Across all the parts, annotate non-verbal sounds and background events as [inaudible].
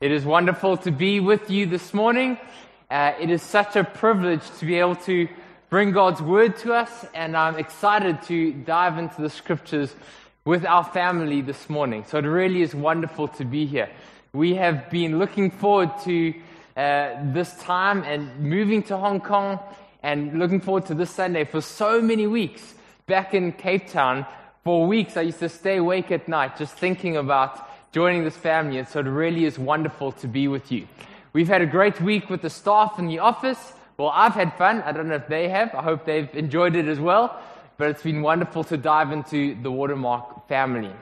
It is wonderful to be with you this morning. Uh, it is such a privilege to be able to bring God's word to us, and I'm excited to dive into the scriptures with our family this morning. So it really is wonderful to be here. We have been looking forward to uh, this time and moving to Hong Kong and looking forward to this Sunday for so many weeks. Back in Cape Town, for weeks, I used to stay awake at night just thinking about joining this family, and so it really is wonderful to be with you. We've had a great week with the staff in the office. Well, I've had fun. I don't know if they have. I hope they've enjoyed it as well. But it's been wonderful to dive into the Watermark family.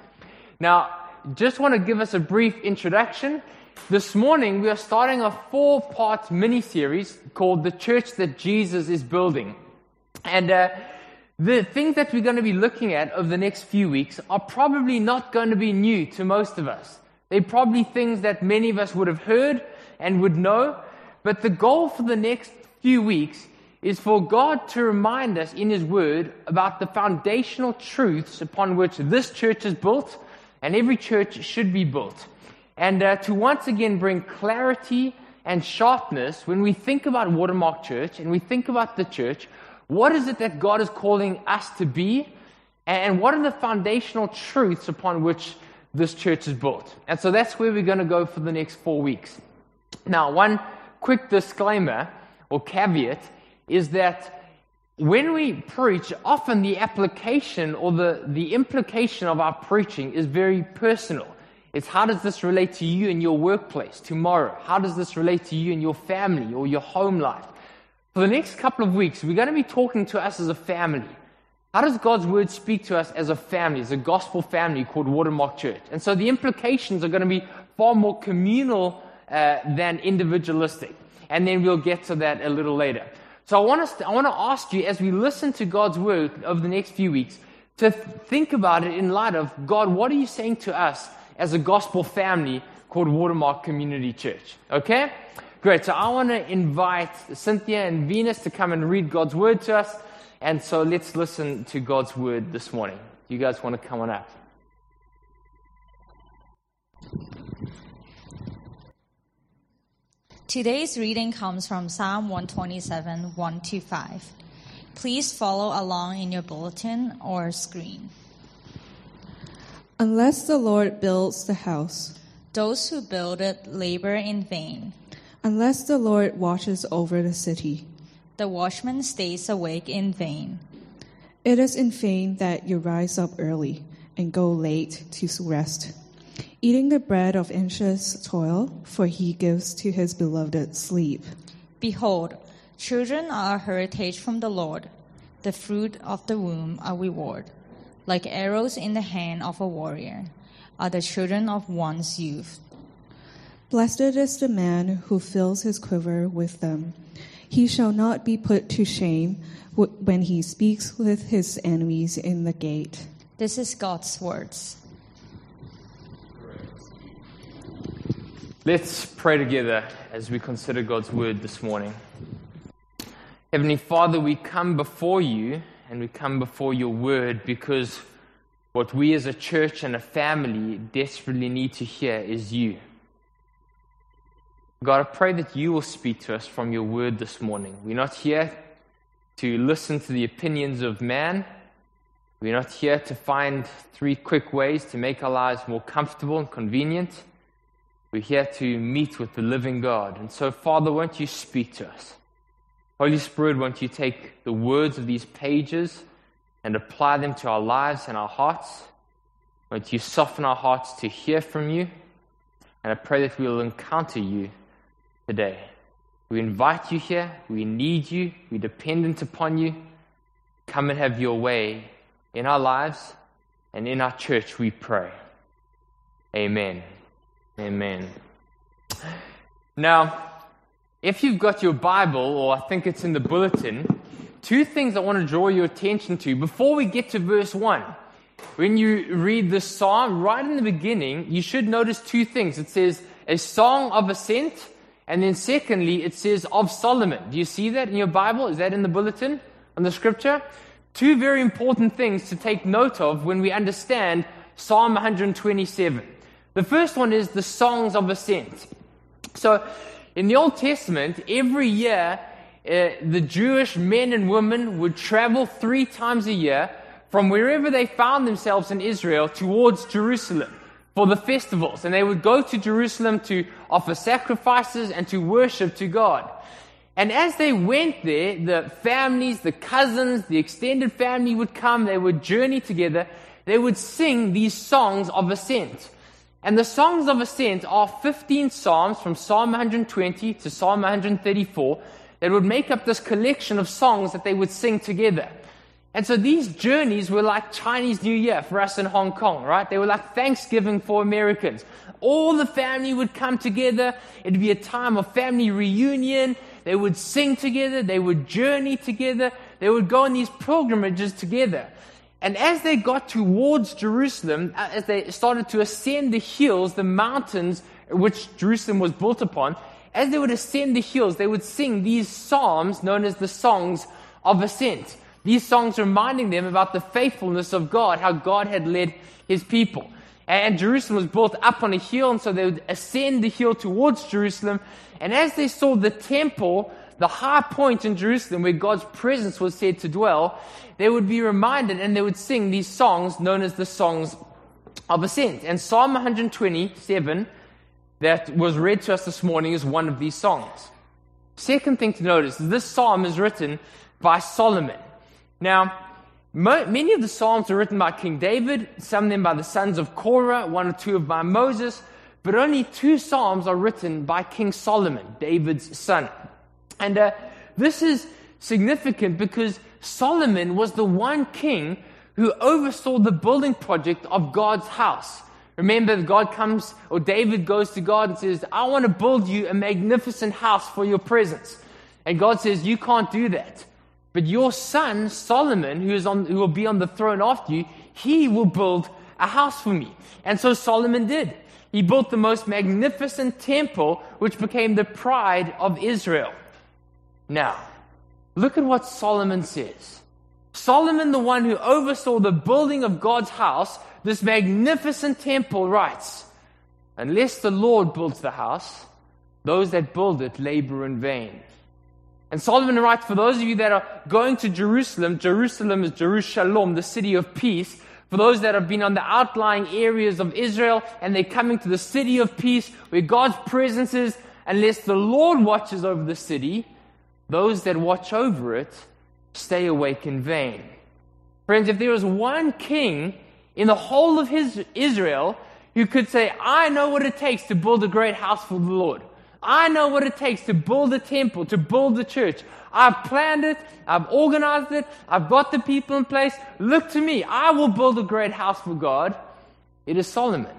Now, just want to give us a brief introduction. This morning, we are starting a four part mini series called The Church That Jesus is Building. And uh, the things that we're going to be looking at over the next few weeks are probably not going to be new to most of us. They're probably things that many of us would have heard and would know. But the goal for the next few weeks is for God to remind us in His Word about the foundational truths upon which this church is built and every church should be built. And uh, to once again bring clarity and sharpness when we think about Watermark Church and we think about the church what is it that God is calling us to be? And what are the foundational truths upon which this church is built? And so that's where we're going to go for the next four weeks. Now, one quick disclaimer or caveat is that when we preach, often the application or the, the implication of our preaching is very personal. It's how does this relate to you in your workplace tomorrow? How does this relate to you in your family or your home life? For the next couple of weeks, we're going to be talking to us as a family. How does God's word speak to us as a family, as a gospel family called Watermark Church? And so the implications are going to be far more communal uh, than individualistic. And then we'll get to that a little later. So I want, us to, I want to ask you, as we listen to God's word over the next few weeks, to think about it in light of God, what are you saying to us as a gospel family called Watermark Community Church? Okay? Great. So I want to invite Cynthia and Venus to come and read God's word to us. And so let's listen to God's word this morning. You guys want to come on up? Today's reading comes from Psalm 127, 1 to 5. Please follow along in your bulletin or screen. Unless the Lord builds the house, those who build it labor in vain. Unless the Lord watches over the city, the watchman stays awake in vain. It is in vain that you rise up early and go late to rest, eating the bread of anxious toil, for he gives to his beloved sleep. Behold, children are a heritage from the Lord, the fruit of the womb a reward. Like arrows in the hand of a warrior are the children of one's youth. Blessed is the man who fills his quiver with them. He shall not be put to shame when he speaks with his enemies in the gate. This is God's words. Let's pray together as we consider God's word this morning. Heavenly Father, we come before you and we come before your word because what we as a church and a family desperately need to hear is you. God, I pray that you will speak to us from your word this morning. We're not here to listen to the opinions of man. We're not here to find three quick ways to make our lives more comfortable and convenient. We're here to meet with the living God. And so, Father, won't you speak to us? Holy Spirit, won't you take the words of these pages and apply them to our lives and our hearts? Won't you soften our hearts to hear from you? And I pray that we will encounter you today. We invite you here. We need you. We're dependent upon you. Come and have your way in our lives and in our church, we pray. Amen. Amen. Now, if you've got your Bible, or I think it's in the bulletin, two things I want to draw your attention to before we get to verse 1. When you read the psalm, right in the beginning, you should notice two things. It says, a song of ascent and then secondly, it says of Solomon. Do you see that in your Bible? Is that in the bulletin on the scripture? Two very important things to take note of when we understand Psalm 127. The first one is the songs of ascent. So, in the Old Testament, every year, uh, the Jewish men and women would travel three times a year from wherever they found themselves in Israel towards Jerusalem for the festivals. And they would go to Jerusalem to offer sacrifices and to worship to God. And as they went there, the families, the cousins, the extended family would come, they would journey together, they would sing these songs of ascent. And the songs of ascent are 15 psalms from Psalm 120 to Psalm 134 that would make up this collection of songs that they would sing together. And so these journeys were like Chinese New Year for us in Hong Kong, right? They were like Thanksgiving for Americans. All the family would come together. It'd be a time of family reunion. They would sing together. They would journey together. They would go on these pilgrimages together. And as they got towards Jerusalem, uh, as they started to ascend the hills, the mountains which Jerusalem was built upon, as they would ascend the hills, they would sing these psalms known as the songs of ascent. These songs reminding them about the faithfulness of God, how God had led his people. And Jerusalem was built up on a hill, and so they would ascend the hill towards Jerusalem. And as they saw the temple, the high point in Jerusalem where God's presence was said to dwell, they would be reminded and they would sing these songs known as the songs of ascent. And Psalm 127 that was read to us this morning is one of these songs. Second thing to notice is this psalm is written by Solomon. Now, mo- many of the psalms are written by King David, some of them by the sons of Korah, one or two of by Moses, but only two psalms are written by King Solomon, David's son. And uh, this is significant because Solomon was the one king who oversaw the building project of God's house. Remember, God comes, or David goes to God and says, I want to build you a magnificent house for your presence. And God says, You can't do that. But your son, Solomon, who, is on, who will be on the throne after you, he will build a house for me. And so Solomon did. He built the most magnificent temple, which became the pride of Israel. Now, look at what Solomon says. Solomon, the one who oversaw the building of God's house, this magnificent temple writes, Unless the Lord builds the house, those that build it labor in vain. And Solomon writes, for those of you that are going to Jerusalem, Jerusalem is Jerusalem, the city of peace. For those that have been on the outlying areas of Israel and they're coming to the city of peace where God's presence is, unless the Lord watches over the city, those that watch over it stay awake in vain. Friends, if there was one king in the whole of his Israel who could say, I know what it takes to build a great house for the Lord. I know what it takes to build a temple, to build the church. I've planned it. I've organized it. I've got the people in place. Look to me. I will build a great house for God. It is Solomon.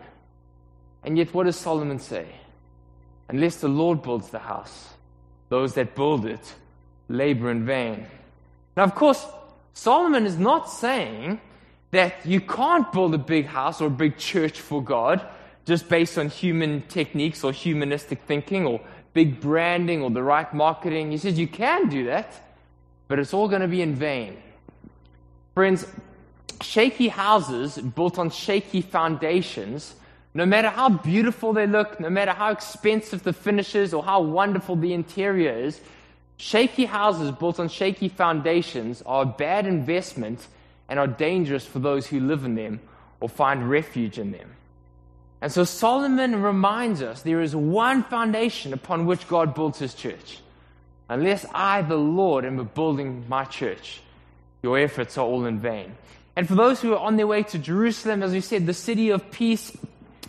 And yet, what does Solomon say? Unless the Lord builds the house, those that build it labor in vain. Now, of course, Solomon is not saying that you can't build a big house or a big church for God just based on human techniques or humanistic thinking or big branding or the right marketing. He says you can do that, but it's all going to be in vain. Friends, shaky houses built on shaky foundations, no matter how beautiful they look, no matter how expensive the finishes or how wonderful the interior is, shaky houses built on shaky foundations are a bad investment and are dangerous for those who live in them or find refuge in them. And so Solomon reminds us there is one foundation upon which God builds his church. Unless I, the Lord, am building my church, your efforts are all in vain. And for those who are on their way to Jerusalem, as we said, the city of peace,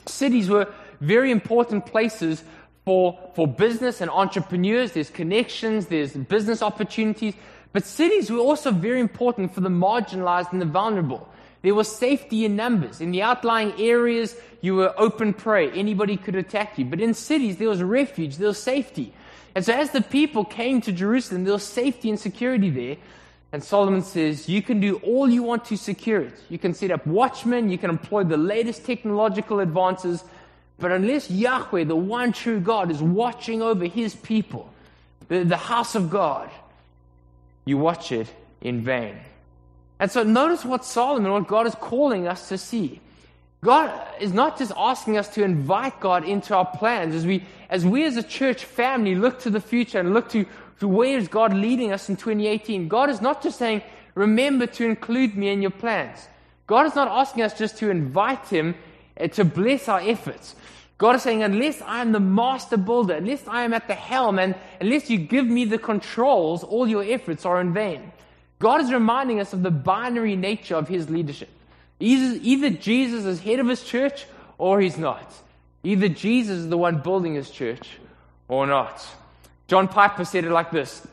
cities were very important places for, for business and entrepreneurs. There's connections, there's business opportunities. But cities were also very important for the marginalized and the vulnerable. There was safety in numbers. In the outlying areas, you were open prey. Anybody could attack you. But in cities, there was refuge, there was safety. And so as the people came to Jerusalem, there was safety and security there. And Solomon says, you can do all you want to secure it. You can set up watchmen, you can employ the latest technological advances, but unless Yahweh, the one true God, is watching over his people, the, house of God, you watch it in vain. And so notice what Solomon, what God is calling us to see. God is not just asking us to invite God into our plans as we, as we as a church family look to the future and look to, to where is God leading us in 2018. God is not just saying, remember to include me in your plans. God is not asking us just to invite Him uh, to bless our efforts. God is saying, unless I am the master builder, unless I am at the helm, and unless you give me the controls, all your efforts are in vain. God is reminding us of the binary nature of His leadership. Either Jesus is head of His church or He's not. Either Jesus is the one building His church or not. John Piper said it like this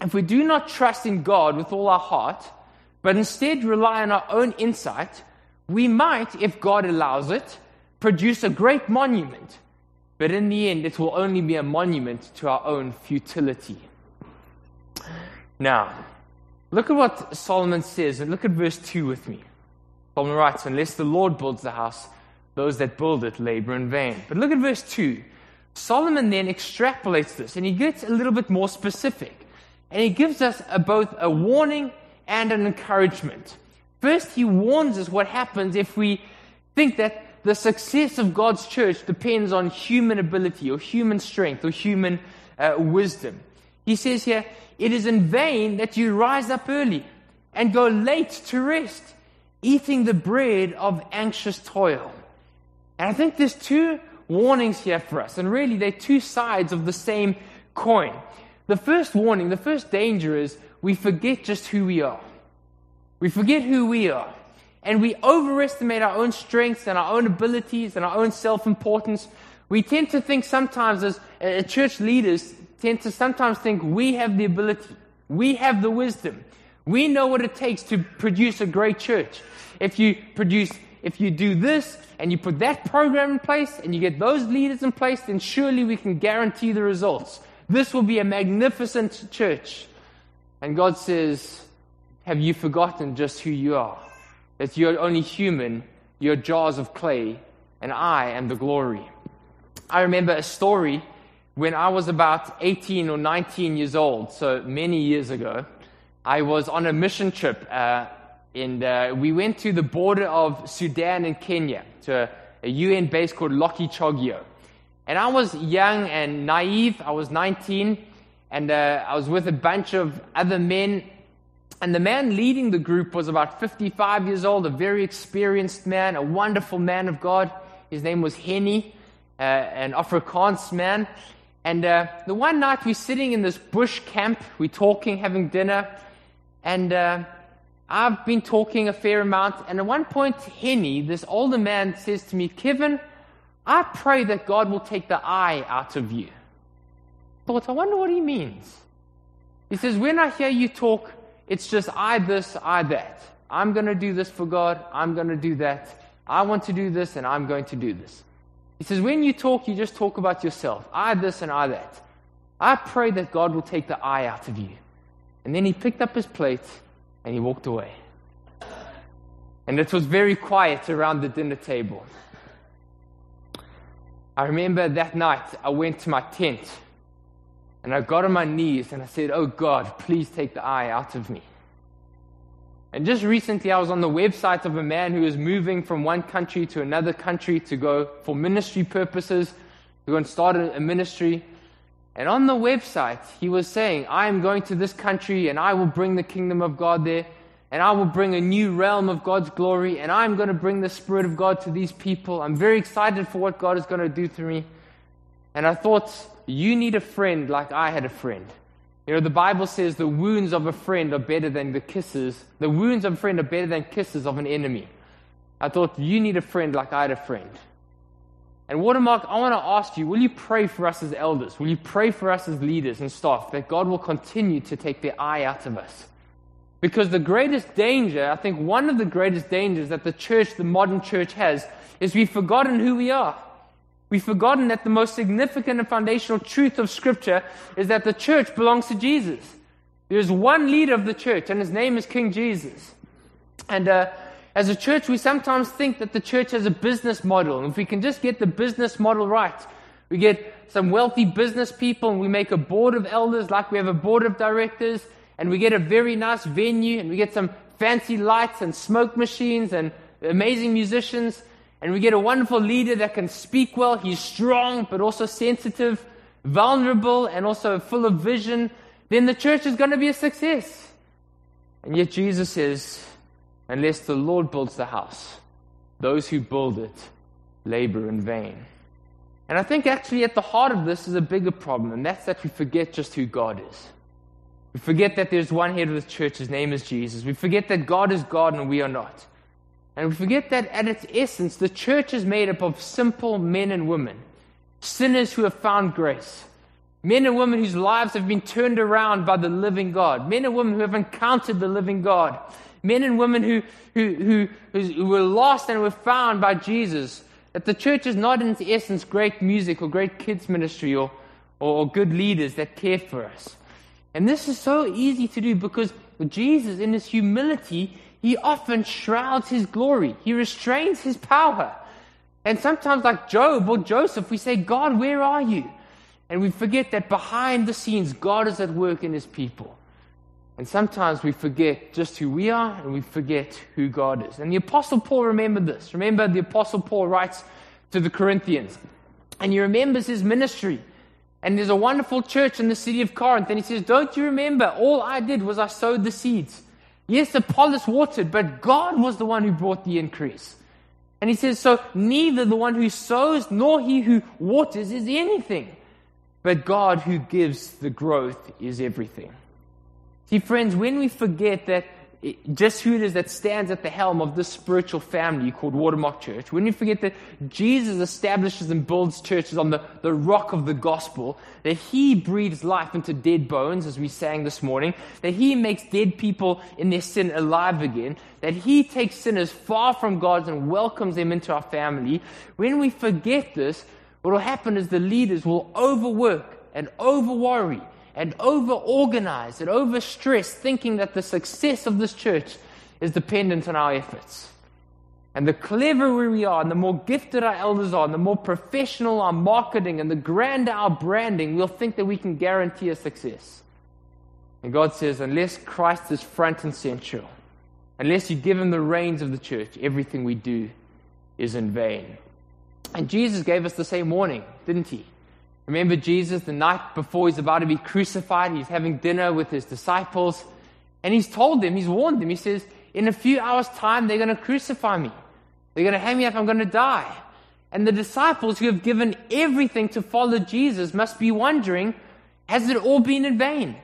If we do not trust in God with all our heart, but instead rely on our own insight, we might, if God allows it, produce a great monument. But in the end, it will only be a monument to our own futility. Now, look at what Solomon says, and look at verse 2 with me. Solomon writes, Unless the Lord builds the house, those that build it labor in vain. But look at verse 2. Solomon then extrapolates this, and he gets a little bit more specific. And he gives us a, both a warning and an encouragement. First, he warns us what happens if we think that the success of God's church depends on human ability or human strength or human uh, wisdom. He says here, it is in vain that you rise up early and go late to rest, eating the bread of anxious toil. And I think there's two warnings here for us, and really they're two sides of the same coin. The first warning, the first danger is we forget just who we are. We forget who we are. And we overestimate our own strengths and our own abilities and our own self importance. We tend to think sometimes, as uh, church leaders, tend to sometimes think we have the ability, we have the wisdom, we know what it takes to produce a great church. If you produce, if you do this and you put that program in place and you get those leaders in place, then surely we can guarantee the results. This will be a magnificent church. And God says, Have you forgotten just who you are? That you're only human, you're jars of clay, and I am the glory. I remember a story when I was about 18 or 19 years old, so many years ago. I was on a mission trip, uh, and uh, we went to the border of Sudan and Kenya to a, a UN base called Lokichogio. And I was young and naive. I was 19, and uh, I was with a bunch of other men. And the man leading the group was about 55 years old, a very experienced man, a wonderful man of God. His name was Henny, uh, an Afrikaans man. And uh, the one night we're sitting in this bush camp, we're talking, having dinner, and uh, I've been talking a fair amount. And at one point, Henny, this older man, says to me, Kevin, I pray that God will take the I out of you. But I wonder what he means. He says, When I hear you talk, it's just I this, I that. I'm going to do this for God. I'm going to do that. I want to do this, and I'm going to do this. He says, When you talk, you just talk about yourself. I this and I that. I pray that God will take the I out of you. And then he picked up his plate and he walked away. And it was very quiet around the dinner table. I remember that night I went to my tent and I got on my knees and I said, Oh God, please take the I out of me. And just recently, I was on the website of a man who was moving from one country to another country to go for ministry purposes, to go and start a ministry. And on the website, he was saying, I am going to this country and I will bring the kingdom of God there and I will bring a new realm of God's glory, and I'm going to bring the Spirit of God to these people. I'm very excited for what God is going to do to me. And I thought, you need a friend like I had a friend. You know, the Bible says the wounds of a friend are better than the kisses. The wounds of a friend are better than kisses of an enemy. I thought, you need a friend like I had a friend. And Watermark, I want to ask you, will you pray for us as elders? Will you pray for us as leaders and staff that God will continue to take the I out of us? Because the greatest danger, I think one of the greatest dangers that the church, the modern church has, is we've forgotten who we are. We've forgotten that the most significant and foundational truth of Scripture is that the church belongs to Jesus. There's one leader of the church, and his name is King Jesus. And uh, as a church, we sometimes think that the church has a business model. And if we can just get the business model right, we get some wealthy business people and we make a board of elders like we have a board of directors and we get a very nice venue and we get some fancy lights and smoke machines and amazing musicians. And we get a wonderful leader that can speak well, he's strong, but also sensitive, vulnerable, and also full of vision, then the church is going to be a success. And yet Jesus says, unless the Lord builds the house, those who build it labor in vain. And I think actually at the heart of this is a bigger problem, and that's that we forget just who God is. We forget that there's one head of the church, his name is Jesus. We forget that God is God and we are not. And we forget that at its essence, the church is made up of simple men and women, sinners who have found grace, men and women whose lives have been turned around by the living God, men and women who have encountered the living God, men and women who, who, who, who were lost and were found by Jesus. That the church is not, in its essence, great music or great kids' ministry or, or good leaders that care for us. And this is so easy to do because Jesus, in his humility, he often shrouds his glory. He restrains his power. And sometimes, like Job or Joseph, we say, God, where are you? And we forget that behind the scenes, God is at work in his people. And sometimes we forget just who we are and we forget who God is. And the Apostle Paul remembered this. Remember, the Apostle Paul writes to the Corinthians, and he remembers his ministry. And there's a wonderful church in the city of Corinth. And he says, Don't you remember? All I did was I sowed the seeds. Yes, Apollos watered, but God was the one who brought the increase. And he says, So neither the one who sows nor he who waters is anything, but God who gives the growth is everything. See, friends, when we forget that just who it is that stands at the helm of this spiritual family called Watermark Church, when we forget that Jesus establishes and builds churches on the, the rock of the gospel, that he breathes life into dead bones, as we sang this morning, that he makes dead people in their sin alive again, that he takes sinners far from God and welcomes them into our family, when we forget this, what will happen is the leaders will overwork and over worry and over organize and over stress, thinking that the success of this church is dependent on our efforts. And the cleverer we are, and the more gifted our elders are, and the more professional our marketing, and the grander our branding, we'll think that we can guarantee a success. And God says, unless Christ is front and central, unless you give him the reins of the church, everything we do is in vain. And Jesus gave us the same warning, didn't he? Remember Jesus the night before he's about to be crucified, he's having dinner with his disciples, and he's told them, he's warned them, he says, In a few hours' time, they're going to crucify me. They're going to hang me up, I'm going to die. And the disciples who have given everything to follow Jesus must be wondering, has it all been in vain?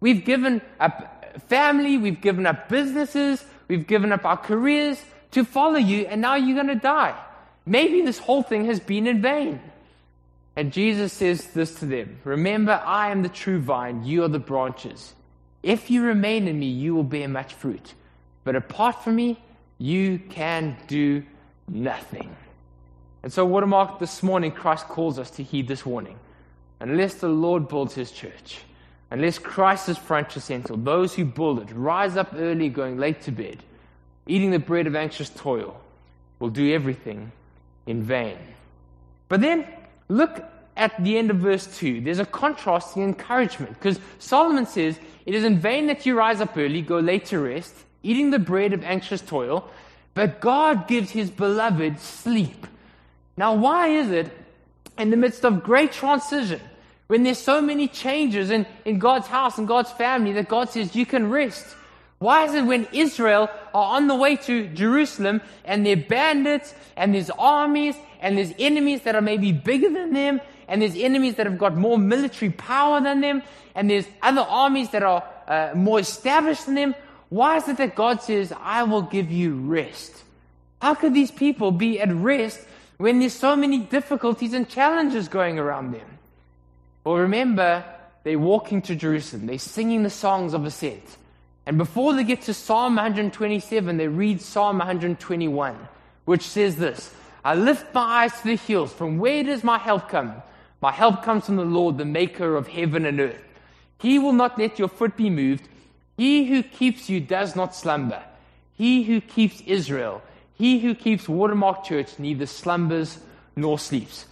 We've given up family, we've given up businesses, we've given up our careers to follow you, and now you're going to die. Maybe this whole thing has been in vain. And Jesus says this to them Remember, I am the true vine, you are the branches. If you remain in me, you will bear much fruit. But apart from me, you can do nothing. And so, Watermark, this morning, Christ calls us to heed this warning. Unless the Lord builds his church, unless Christ is front and center, those who build it rise up early, going late to bed, eating the bread of anxious toil, will do everything in vain. But then Look at the end of verse 2. There's a contrasting encouragement because Solomon says, It is in vain that you rise up early, go late to rest, eating the bread of anxious toil, but God gives his beloved sleep. Now, why is it in the midst of great transition, when there's so many changes in, in God's house and God's family, that God says you can rest? Why is it when Israel are on the way to Jerusalem and they're bandits and there's armies and there's enemies that are maybe bigger than them and there's enemies that have got more military power than them and there's other armies that are uh, more established than them? Why is it that God says, I will give you rest? How could these people be at rest when there's so many difficulties and challenges going around them? Well, remember, they're walking to Jerusalem. They're singing the songs of ascent. And before they get to Psalm 127, they read Psalm 121, which says this I lift my eyes to the hills. From where does my help come? My help comes from the Lord, the maker of heaven and earth. He will not let your foot be moved. He who keeps you does not slumber. He who keeps Israel, he who keeps Watermark Church, neither slumbers nor sleeps.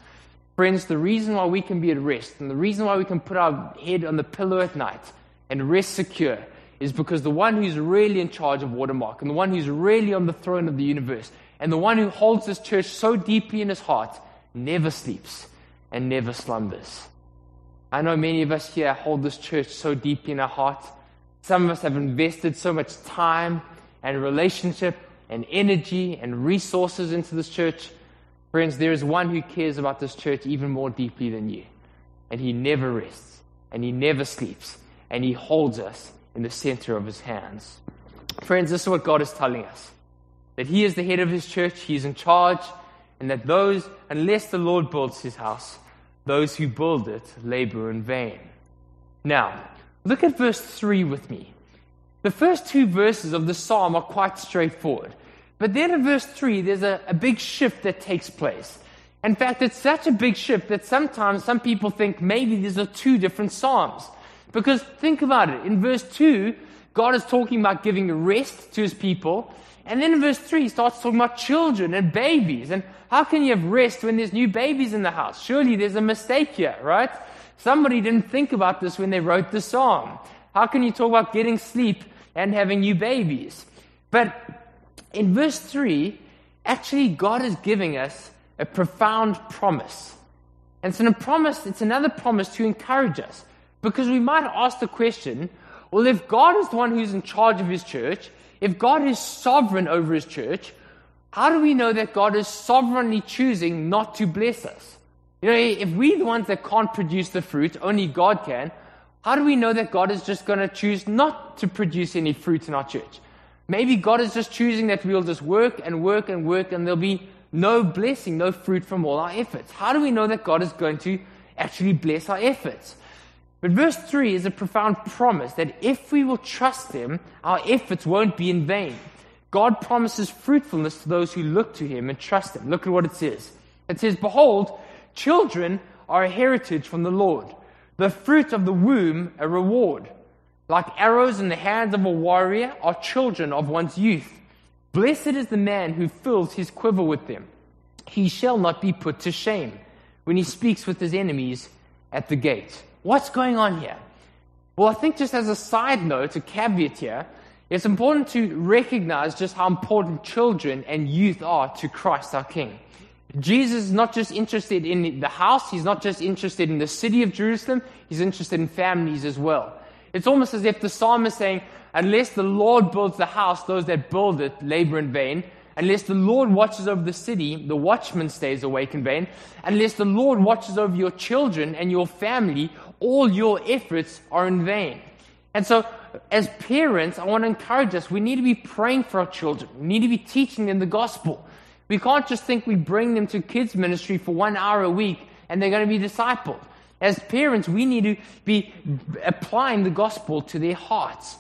Friends, the reason why we can be at rest and the reason why we can put our head on the pillow at night and rest secure is because the one who's really in charge of Watermark and the one who's really on the throne of the universe And the one who holds this church so deeply in his heart never sleeps and never slumbers. I know many of us here hold this church so deeply in our heart. Some of us have invested so much time and relationship and energy and resources into this church. Friends, there is one who cares about this church even more deeply than you. And he never rests and he never sleeps and he holds us in the center of his hands. Friends, this is what God is telling us that he is the head of his church, he is in charge, and that those, unless the Lord builds his house, those who build it labor in vain. Now, look at verse 3 with me. The first two verses of the psalm are quite straightforward. But then in verse 3, there's a, a big shift that takes place. In fact, it's such a big shift that sometimes some people think maybe these are two different psalms. Because think about it. In verse 2, God is talking about giving rest to his people. And then in verse 3, he starts talking about children and babies. And how can you have rest when there's new babies in the house? Surely there's a mistake here, right? Somebody didn't think about this when they wrote the psalm. How can you talk about getting sleep and having new babies? But in verse 3, actually, God is giving us a profound promise. And it's a promise, it's another promise to encourage us. Because we might ask the question well, if God is the one who's in charge of his church, if God is sovereign over his church, how do we know that God is sovereignly choosing not to bless us? You know, if we're the ones that can't produce the fruit, only God can, how do we know that God is just going to choose not to produce any fruit in our church? Maybe God is just choosing that we'll just work and work and work and there'll be no blessing, no fruit from all our efforts. How do we know that God is going to actually bless our efforts? But verse 3 is a profound promise that if we will trust Him, our efforts won't be in vain. God promises fruitfulness to those who look to Him and trust Him. Look at what it says. It says, Behold, children are a heritage from the Lord, the fruit of the womb a reward. Like arrows in the hands of a warrior are children of one's youth. Blessed is the man who fills his quiver with them. He shall not be put to shame when he speaks with his enemies at the gate. What's going on here? Well, I think just as a side note, a caveat here, it's important to recognize just how important children and youth are to Christ our King. Jesus is not just interested in the house, he's not just interested in the city of Jerusalem, he's interested in families as well. It's almost as if the psalm is saying, unless the Lord builds the house, those that build it labor in vain. Unless the Lord watches over the city, the watchman stays awake in vain. Unless the Lord watches over your children and your family, all your efforts are in vain. And so, as parents, I want to encourage us we need to be praying for our children. We need to be teaching them the gospel. We can't just think we bring them to kids' ministry for one hour a week and they're going to be discipled. As parents, we need to be applying the gospel to their hearts.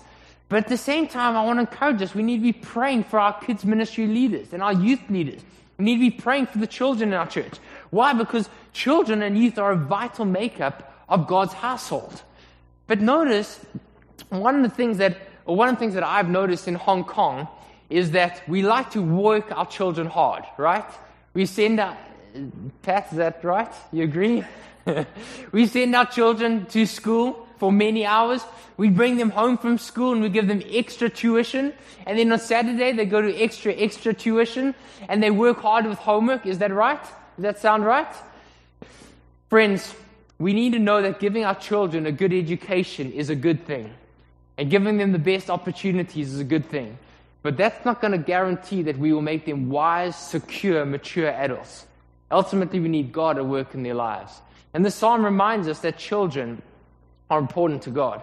But at the same time, I want to encourage us we need to be praying for our kids' ministry leaders and our youth leaders. We need to be praying for the children in our church. Why? Because children and youth are a vital makeup of God's household. But notice, one of the things that, one of the things that I've noticed in Hong Kong is that we like to work our children hard, right? We send our, Pat, is that right? You agree? [laughs] we send our children to school for many hours. We bring them home from school and we give them extra tuition. And then on Saturday, they go to extra, extra tuition and they work hard with homework. Is that right? Does that sound right? Friends, we need to know that giving our children a good education is a good thing, and giving them the best opportunities is a good thing. But that's not going to guarantee that we will make them wise, secure, mature adults. Ultimately, we need God to work in their lives. And the psalm reminds us that children are important to God.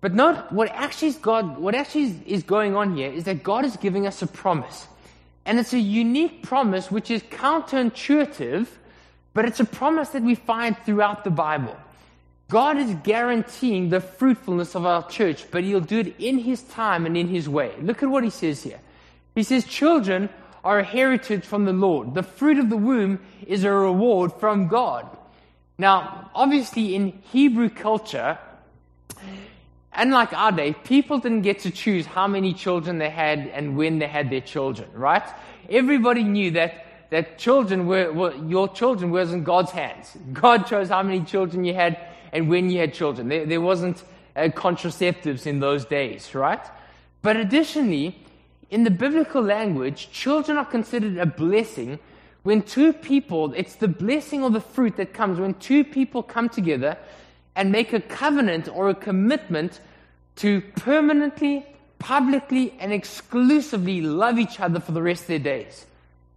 But note what actually is God, what actually is going on here is that God is giving us a promise. And it's a unique promise which is counterintuitive but it's a promise that we find throughout the Bible. God is guaranteeing the fruitfulness of our church, but He'll do it in His time and in His way. Look at what He says here. He says, Children are a heritage from the Lord. The fruit of the womb is a reward from God. Now, obviously, in Hebrew culture, unlike our day, people didn't get to choose how many children they had and when they had their children, right? Everybody knew that that children were, were, your children was in God's hands. God chose how many children you had and when you had children. There, there wasn't uh, contraceptives in those days, right? But additionally, in the biblical language, children are considered a blessing when two people, it's the blessing or the fruit that comes when two people come together and make a covenant or a commitment to permanently, publicly, and exclusively love each other for the rest of their days.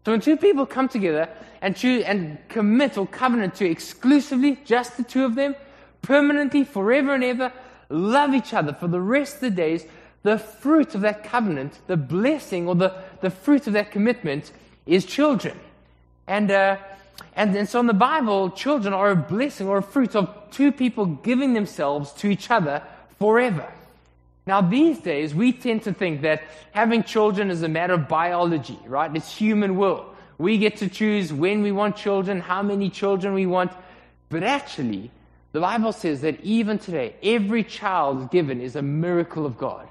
So when two people come together and choose and commit or covenant to exclusively, just the two of them, permanently, forever and ever, love each other for the rest of the days, the fruit of that covenant, the blessing or the, the fruit of that commitment is children. And, uh, and, and so in the Bible, children are a blessing or a fruit of two people giving themselves to each other forever. Now, these days, we tend to think that having children is a matter of biology, right? It's human will. We get to choose when we want children, how many children we want. But actually, the Bible says that even today, every child given is a miracle of God.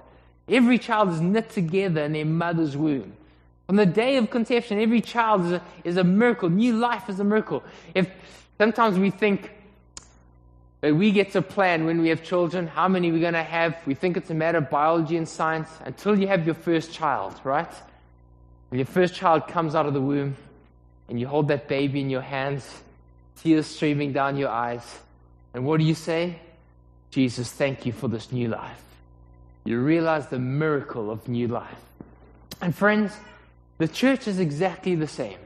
Every child is knit together in their mother's womb. On the day of conception, every child is a, is a miracle. New life is a miracle. If sometimes we think we get to plan when we have children, how many we're going to have. We think it's a matter of biology and science until you have your first child, right? When your first child comes out of the womb and you hold that baby in your hands, tears streaming down your eyes. And what do you say? Jesus, thank you for this new life. You realize the miracle of new life. And friends, the church is exactly the same.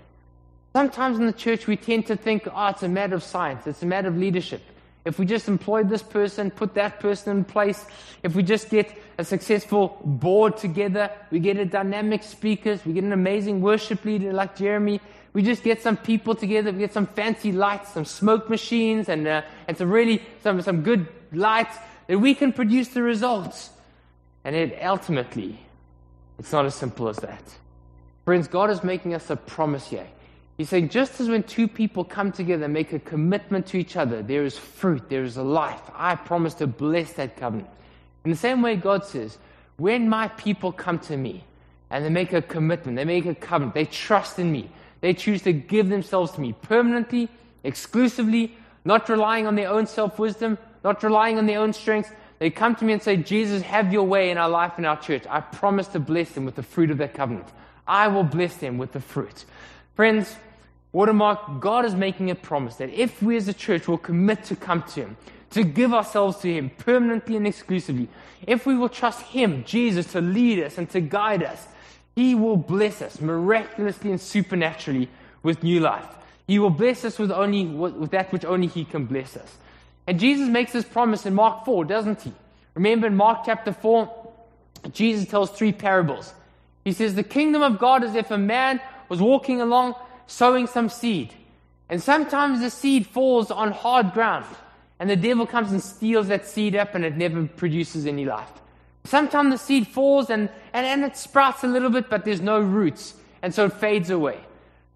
Sometimes in the church we tend to think, oh, it's a matter of science, it's a matter of leadership. If we just employ this person, put that person in place, if we just get a successful board together, we get a dynamic speakers, we get an amazing worship leader like Jeremy, we just get some people together, we get some fancy lights, some smoke machines, and, uh, and some really, some, some good lights, that we can produce the results. And it ultimately, it's not as simple as that. Friends, God is making us a promise here. He's saying, just as when two people come together and make a commitment to each other, there is fruit, there is a life. I promise to bless that covenant. In the same way, God says, when my people come to me and they make a commitment, they make a covenant, they trust in me, they choose to give themselves to me permanently, exclusively, not relying on their own self wisdom, not relying on their own strength. They come to me and say, Jesus, have your way in our life and our church. I promise to bless them with the fruit of that covenant. I will bless them with the fruit. Friends, Watermark, God is making a promise that if we as a church will commit to come to Him, to give ourselves to Him permanently and exclusively, if we will trust Him, Jesus, to lead us and to guide us, He will bless us miraculously and supernaturally with new life. He will bless us with, only, with that which only He can bless us. And Jesus makes this promise in Mark 4, doesn't He? Remember in Mark chapter 4, Jesus tells three parables. He says, The kingdom of God is if a man was walking along sowing some seed. And sometimes the seed falls on hard ground. And the devil comes and steals that seed up and it never produces any life. Sometimes the seed falls and, and, and it sprouts a little bit, but there's no roots. And so it fades away.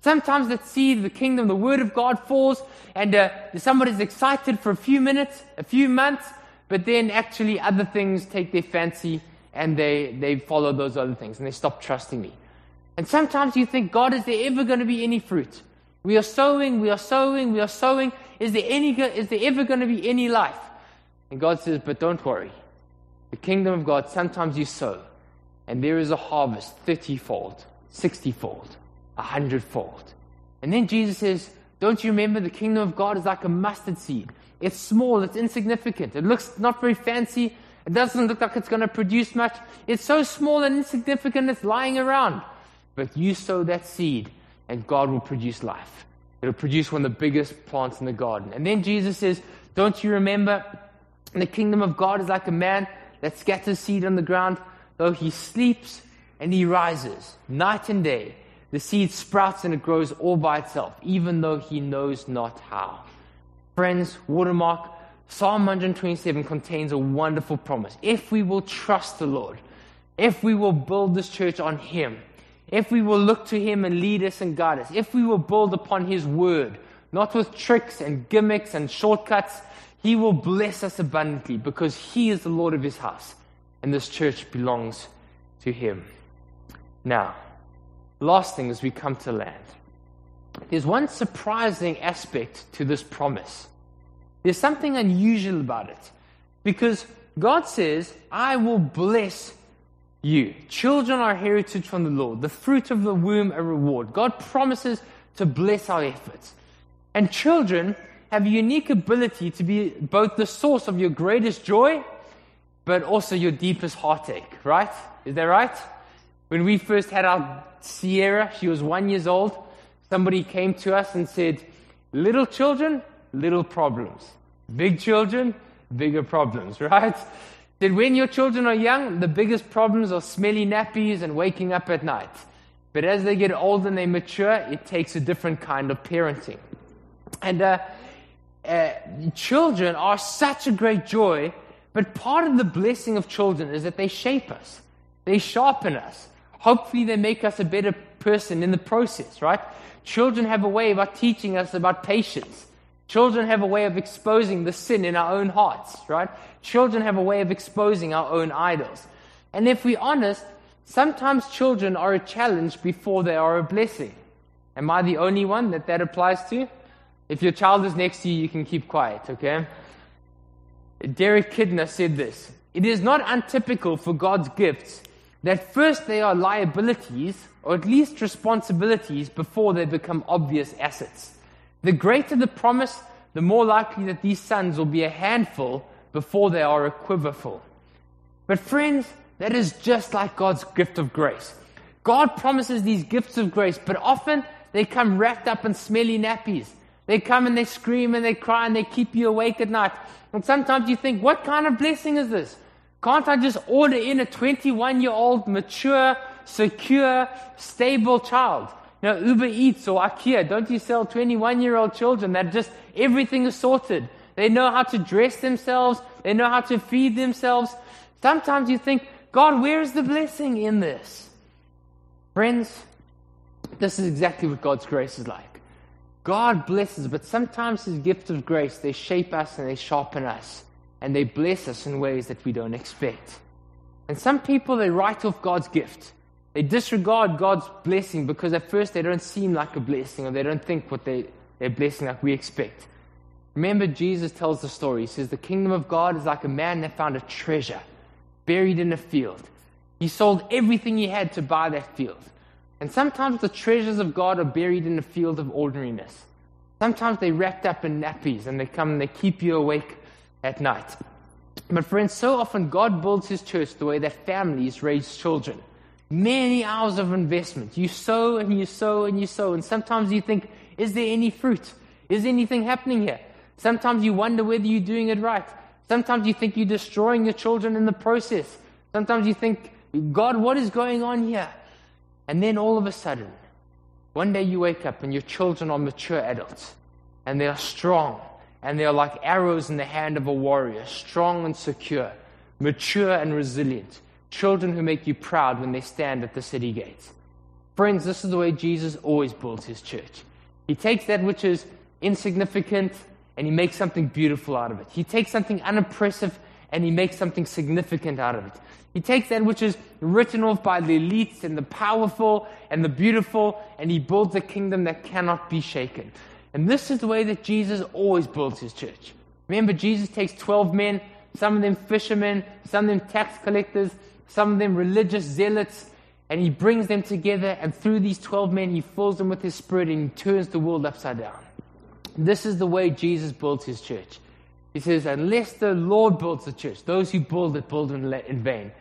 Sometimes that seed, the kingdom, the word of God falls and uh, somebody's excited for a few minutes, a few months, but then actually other things take their fancy and they, they follow those other things and they stop trusting me. And sometimes you think, God, is there ever going to be any fruit? We are sowing, we are sowing, we are sowing. Is there, any, is there ever going to be any life? And God says, but don't worry. The kingdom of God, sometimes you sow, and there is a harvest 30 fold, 60 fold, 100 fold. And then Jesus says, Don't you remember the kingdom of God is like a mustard seed? It's small, it's insignificant, it looks not very fancy, it doesn't look like it's going to produce much. It's so small and insignificant, it's lying around. But you sow that seed, and God will produce life. It'll produce one of the biggest plants in the garden. And then Jesus says, Don't you remember? The kingdom of God is like a man that scatters seed on the ground, though he sleeps and he rises night and day. The seed sprouts and it grows all by itself, even though he knows not how. Friends, watermark, Psalm 127 contains a wonderful promise. If we will trust the Lord, if we will build this church on Him, if we will look to Him and lead us and guide us, if we will build upon His word, not with tricks and gimmicks and shortcuts, He will bless us abundantly because He is the Lord of His house and this church belongs to Him. Now, last thing as we come to land, there's one surprising aspect to this promise. There's something unusual about it because God says, I will bless you. Children are heritage from the Lord, the fruit of the womb a reward. God promises to bless our efforts. And children have a unique ability to be both the source of your greatest joy, but also your deepest heartache, right? Is that right? When we first had our Sierra, she was one years old, somebody came to us and said, little children, little problems. Big children, bigger problems, [laughs] right? That when your children are young, the biggest problems are smelly nappies and waking up at night. But as they get older and they mature, it takes a different kind of parenting. And uh, uh, children are such a great joy, but part of the blessing of children is that they shape us, they sharpen us. Hopefully, they make us a better person in the process, right? Children have a way of teaching us about patience. Children have a way of exposing the sin in our own hearts, right? Children have a way of exposing our own idols. And if we're honest, sometimes children are a challenge before they are a blessing. Am I the only one that that applies to? If your child is next to you, you can keep quiet, okay? Derek Kidner said this It is not untypical for God's gifts that first they are liabilities, or at least responsibilities, before they become obvious assets. The greater the promise, the more likely that these sons will be a handful before they are a quiverful. But, friends, that is just like God's gift of grace. God promises these gifts of grace, but often they come wrapped up in smelly nappies. They come and they scream and they cry and they keep you awake at night. And sometimes you think, what kind of blessing is this? Can't I just order in a 21 year old, mature, secure, stable child? Uber Eats or IKEA, don't you sell 21 year old children that just everything is sorted? They know how to dress themselves, they know how to feed themselves. Sometimes you think, God, where is the blessing in this? Friends, this is exactly what God's grace is like. God blesses, but sometimes His gift of grace, they shape us and they sharpen us and they bless us in ways that we don't expect. And some people, they write off God's gift. They disregard God's blessing because at first they don't seem like a blessing or they don't think what they, they're blessing like we expect. Remember, Jesus tells the story. He says, The kingdom of God is like a man that found a treasure buried in a field. He sold everything he had to buy that field. And sometimes the treasures of God are buried in a field of ordinariness. Sometimes they're wrapped up in nappies and they come and they keep you awake at night. But, friends, so often God builds his church the way that families raise children. Many hours of investment. You sow and you sow and you sow. And sometimes you think, is there any fruit? Is anything happening here? Sometimes you wonder whether you're doing it right. Sometimes you think you're destroying your children in the process. Sometimes you think, God, what is going on here? And then all of a sudden, one day you wake up and your children are mature adults and they are strong and they are like arrows in the hand of a warrior, strong and secure, mature and resilient, children who make you proud when they stand at the city gates. Friends, this is the way Jesus always builds his church. He takes that which is insignificant and he makes something beautiful out of it. He takes something unimpressive and he makes something significant out of it. He takes that which is written off by the elites and the powerful and the beautiful, and he builds a kingdom that cannot be shaken. And this is the way that Jesus always builds his church. Remember, Jesus takes 12 men, some of them fishermen, some of them tax collectors, some of them religious zealots, and he brings them together, and through these 12 men, he fills them with his spirit and he turns the world upside down. This is the way Jesus builds his church. He says, Unless the Lord builds the church, those who build it build in vain.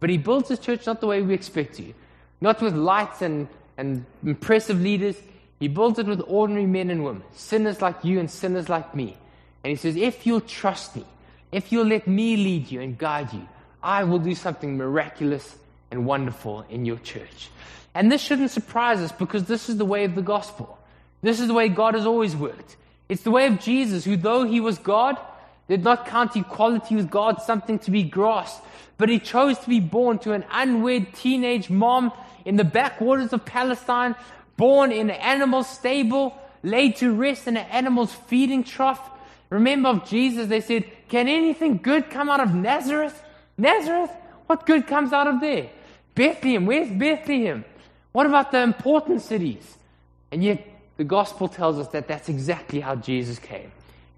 But he builds his church not the way we expect to, not with lights and, and impressive leaders. He builds it with ordinary men and women, sinners like you and sinners like me. And he says, If you'll trust me, if you'll let me lead you and guide you, I will do something miraculous and wonderful in your church. And this shouldn't surprise us because this is the way of the gospel. This is the way God has always worked. It's the way of Jesus, who, though he was God, did not count equality with God something to be grasped, but he chose to be born to an unwed teenage mom in the backwaters of Palestine born in an animal stable, laid to rest in an animal's feeding trough. Remember of Jesus, they said, Can anything good come out of Nazareth? Nazareth? What good comes out of there? Bethlehem, where's Bethlehem? What about the important cities? And yet, the gospel tells us that that's exactly how Jesus came.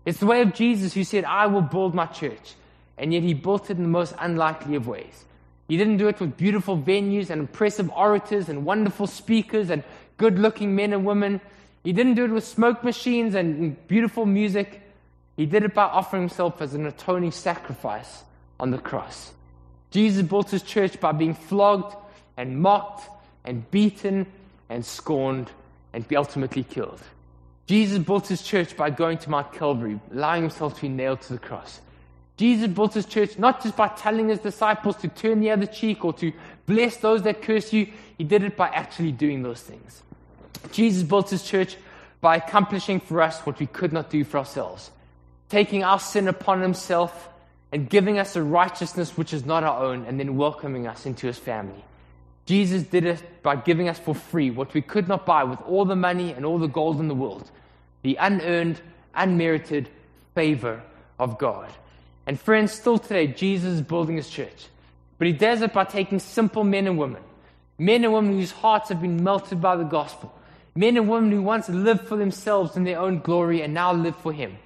It's the way of Jesus who said, I will build my church. And yet, he built it in the most unlikely of ways. He didn't do it with beautiful venues and impressive orators and wonderful speakers and good looking men and women. He didn't do it with smoke machines and beautiful music. He did it by offering himself as an atoning sacrifice on the cross. Jesus built his church by being flogged and mocked and beaten and scorned and ultimately killed. Jesus built his church by going to Mount Calvary, allowing himself to be nailed to the cross. Jesus built his church not just by telling his disciples to turn the other cheek or to bless those that curse you, he did it by actually doing those things. Jesus built his church by accomplishing for us what we could not do for ourselves, taking our sin upon himself and giving us a righteousness which is not our own, and then welcoming us into his family. Jesus did it by giving us for free what we could not buy with all the money and all the gold in the world the unearned, unmerited favor of God. And friends, still today, Jesus is building his church. But he does it by taking simple men and women, men and women whose hearts have been melted by the gospel, men and women who once lived for themselves in their own glory and now live for him.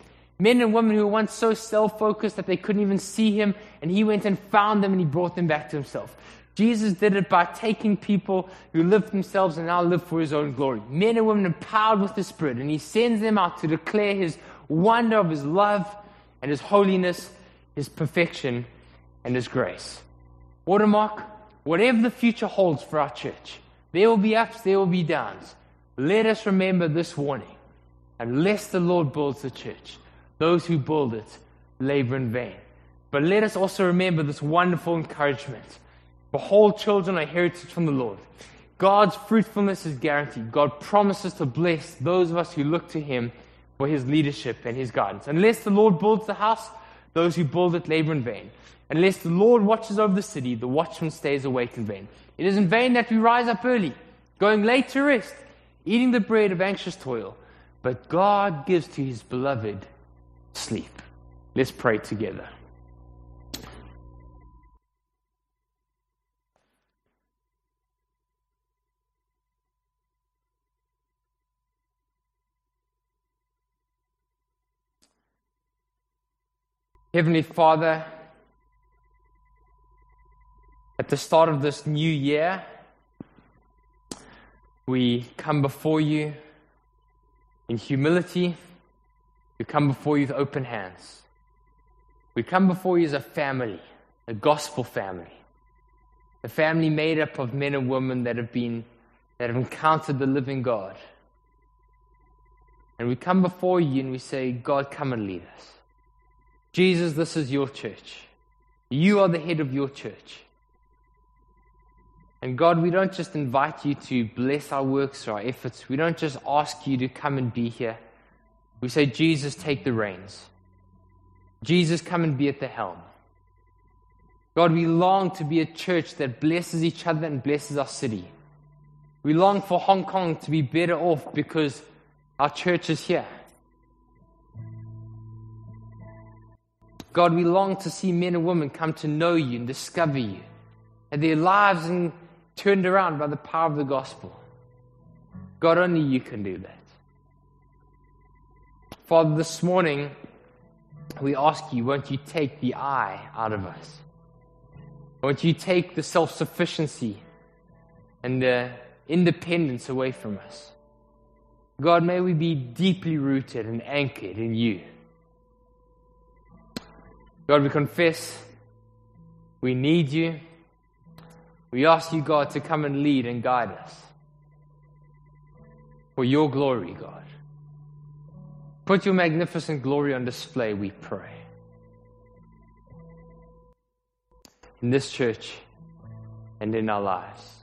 Men and women who were once so self focused that they couldn't even see him, and he went and found them and he brought them back to himself. Jesus did it by taking people who lived themselves and now live for his own glory. Men and women empowered with the Spirit, and he sends them out to declare his wonder of his love and his holiness, his perfection, and his grace. Watermark, whatever the future holds for our church, there will be ups, there will be downs. Let us remember this warning. Unless the Lord builds the church, those who build it labor in vain. But let us also remember this wonderful encouragement Behold, children are heritage from the Lord. God's fruitfulness is guaranteed. God promises to bless those of us who look to Him for His leadership and His guidance. Unless the Lord builds the house, those who build it labor in vain. Unless the Lord watches over the city, the watchman stays awake in vain. It is in vain that we rise up early, going late to rest, eating the bread of anxious toil. But God gives to His beloved sleep. Let's pray together. Heavenly Father, at the start of this new year, we come before you in humility. We come before you with open hands. We come before you as a family, a gospel family, a family made up of men and women that have been that have encountered the living God. And we come before you and we say, God, come and lead us. Jesus, this is your church. You are the head of your church. And God, we don't just invite you to bless our works or our efforts. We don't just ask you to come and be here. We say, Jesus, take the reins. Jesus, come and be at the helm. God, we long to be a church that blesses each other and blesses our city. We long for Hong Kong to be better off because our church is here. God, we long to see men and women come to know you and discover you, and their lives and turned around by the power of the gospel. God, only you can do that. Father, this morning, we ask you, won't you take the I out of us? Won't you take the self sufficiency and the independence away from us? God, may we be deeply rooted and anchored in you. God, we confess we need you. We ask you, God, to come and lead and guide us for your glory, God. Put your magnificent glory on display, we pray. In this church and in our lives.